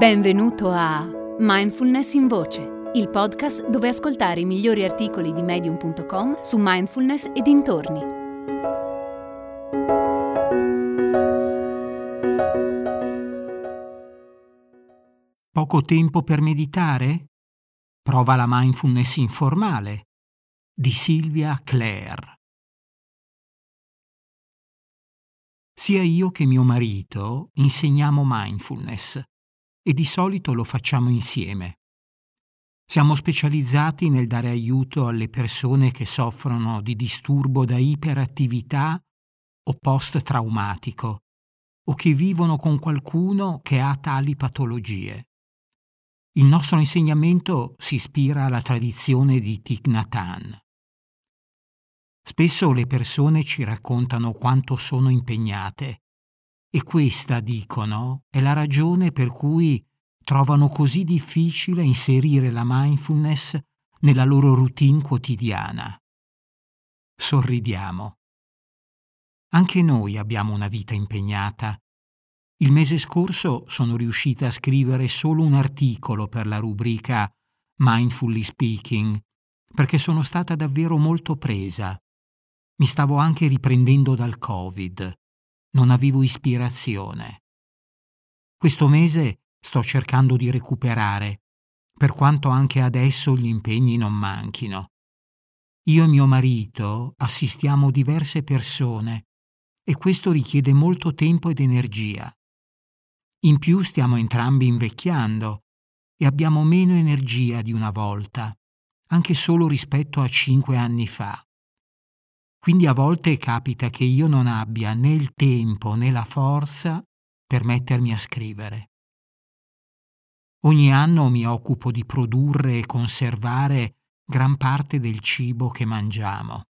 Benvenuto a Mindfulness in Voce, il podcast dove ascoltare i migliori articoli di medium.com su mindfulness e dintorni. Poco tempo per meditare? Prova la mindfulness informale di Silvia Clare. Sia io che mio marito insegniamo mindfulness e di solito lo facciamo insieme. Siamo specializzati nel dare aiuto alle persone che soffrono di disturbo da iperattività o post-traumatico o che vivono con qualcuno che ha tali patologie. Il nostro insegnamento si ispira alla tradizione di Thich Nhat. Spesso le persone ci raccontano quanto sono impegnate e questa, dicono, è la ragione per cui trovano così difficile inserire la mindfulness nella loro routine quotidiana. Sorridiamo. Anche noi abbiamo una vita impegnata. Il mese scorso sono riuscita a scrivere solo un articolo per la rubrica Mindfully Speaking, perché sono stata davvero molto presa. Mi stavo anche riprendendo dal Covid non avevo ispirazione. Questo mese sto cercando di recuperare, per quanto anche adesso gli impegni non manchino. Io e mio marito assistiamo diverse persone e questo richiede molto tempo ed energia. In più stiamo entrambi invecchiando e abbiamo meno energia di una volta, anche solo rispetto a cinque anni fa. Quindi a volte capita che io non abbia né il tempo né la forza per mettermi a scrivere. Ogni anno mi occupo di produrre e conservare gran parte del cibo che mangiamo.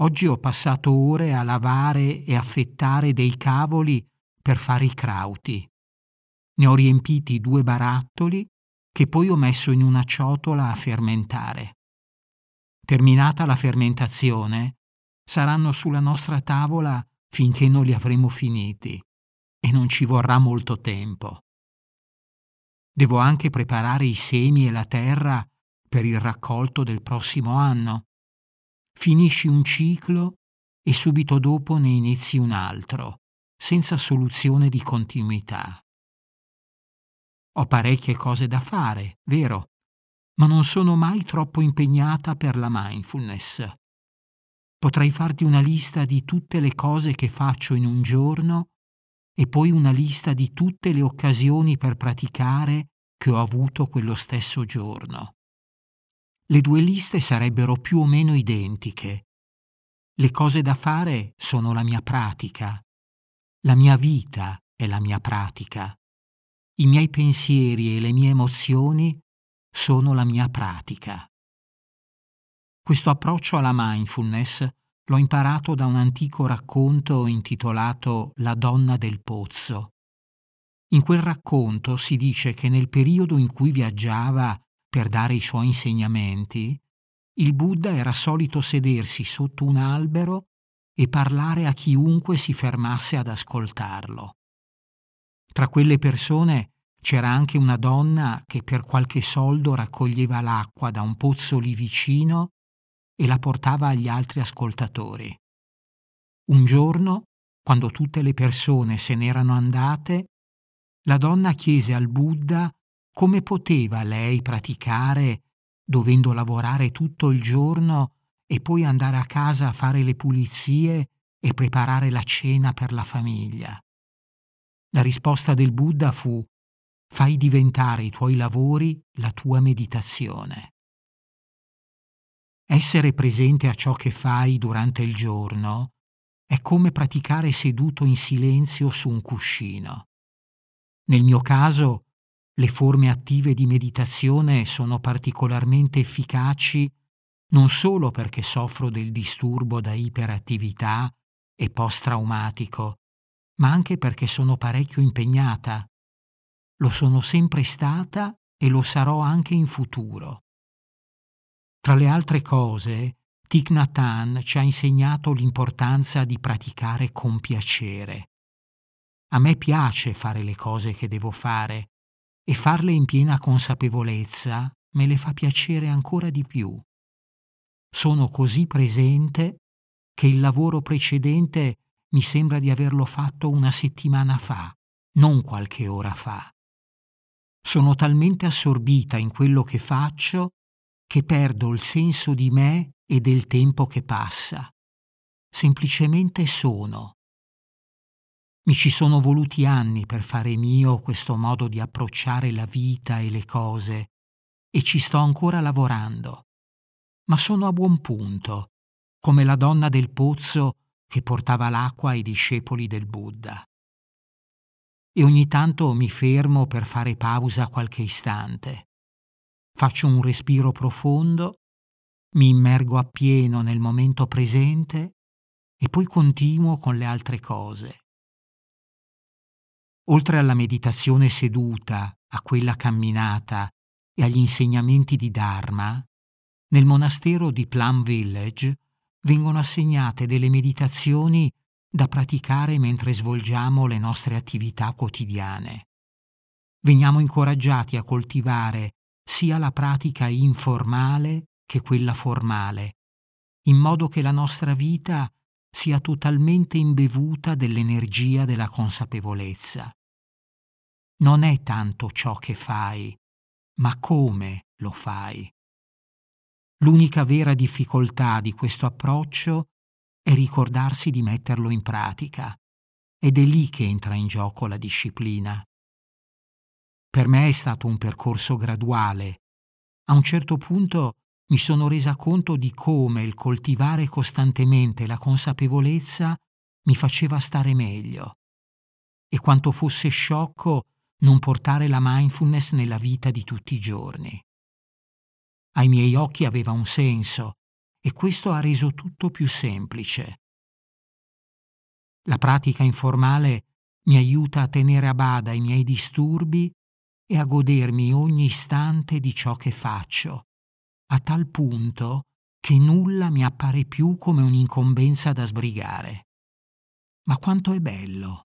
Oggi ho passato ore a lavare e affettare dei cavoli per fare i crauti. Ne ho riempiti due barattoli che poi ho messo in una ciotola a fermentare. Terminata la fermentazione, saranno sulla nostra tavola finché non li avremo finiti e non ci vorrà molto tempo. Devo anche preparare i semi e la terra per il raccolto del prossimo anno. Finisci un ciclo e subito dopo ne inizi un altro, senza soluzione di continuità. Ho parecchie cose da fare, vero, ma non sono mai troppo impegnata per la mindfulness. Potrei farti una lista di tutte le cose che faccio in un giorno e poi una lista di tutte le occasioni per praticare che ho avuto quello stesso giorno. Le due liste sarebbero più o meno identiche. Le cose da fare sono la mia pratica. La mia vita è la mia pratica. I miei pensieri e le mie emozioni sono la mia pratica. Questo approccio alla mindfulness l'ho imparato da un antico racconto intitolato La donna del pozzo. In quel racconto si dice che nel periodo in cui viaggiava per dare i suoi insegnamenti, il Buddha era solito sedersi sotto un albero e parlare a chiunque si fermasse ad ascoltarlo. Tra quelle persone c'era anche una donna che per qualche soldo raccoglieva l'acqua da un pozzo lì vicino e la portava agli altri ascoltatori. Un giorno, quando tutte le persone se n'erano andate, la donna chiese al Buddha come poteva lei praticare dovendo lavorare tutto il giorno e poi andare a casa a fare le pulizie e preparare la cena per la famiglia. La risposta del Buddha fu fai diventare i tuoi lavori la tua meditazione. Essere presente a ciò che fai durante il giorno è come praticare seduto in silenzio su un cuscino. Nel mio caso, le forme attive di meditazione sono particolarmente efficaci non solo perché soffro del disturbo da iperattività e post-traumatico, ma anche perché sono parecchio impegnata. Lo sono sempre stata e lo sarò anche in futuro. Tra le altre cose, Thich Nhat Hanh ci ha insegnato l'importanza di praticare con piacere. A me piace fare le cose che devo fare, e farle in piena consapevolezza me le fa piacere ancora di più. Sono così presente che il lavoro precedente mi sembra di averlo fatto una settimana fa, non qualche ora fa. Sono talmente assorbita in quello che faccio che perdo il senso di me e del tempo che passa. Semplicemente sono. Mi ci sono voluti anni per fare mio questo modo di approcciare la vita e le cose e ci sto ancora lavorando. Ma sono a buon punto, come la donna del pozzo che portava l'acqua ai discepoli del Buddha. E ogni tanto mi fermo per fare pausa qualche istante. Faccio un respiro profondo, mi immergo appieno nel momento presente e poi continuo con le altre cose. Oltre alla meditazione seduta, a quella camminata e agli insegnamenti di Dharma, nel monastero di Plum Village vengono assegnate delle meditazioni da praticare mentre svolgiamo le nostre attività quotidiane. Veniamo incoraggiati a coltivare sia la pratica informale che quella formale, in modo che la nostra vita sia totalmente imbevuta dell'energia della consapevolezza. Non è tanto ciò che fai, ma come lo fai. L'unica vera difficoltà di questo approccio è ricordarsi di metterlo in pratica ed è lì che entra in gioco la disciplina. Per me è stato un percorso graduale. A un certo punto mi sono resa conto di come il coltivare costantemente la consapevolezza mi faceva stare meglio e quanto fosse sciocco non portare la mindfulness nella vita di tutti i giorni. Ai miei occhi aveva un senso e questo ha reso tutto più semplice. La pratica informale mi aiuta a tenere a bada i miei disturbi e a godermi ogni istante di ciò che faccio a tal punto che nulla mi appare più come un'incombenza da sbrigare. Ma quanto è bello!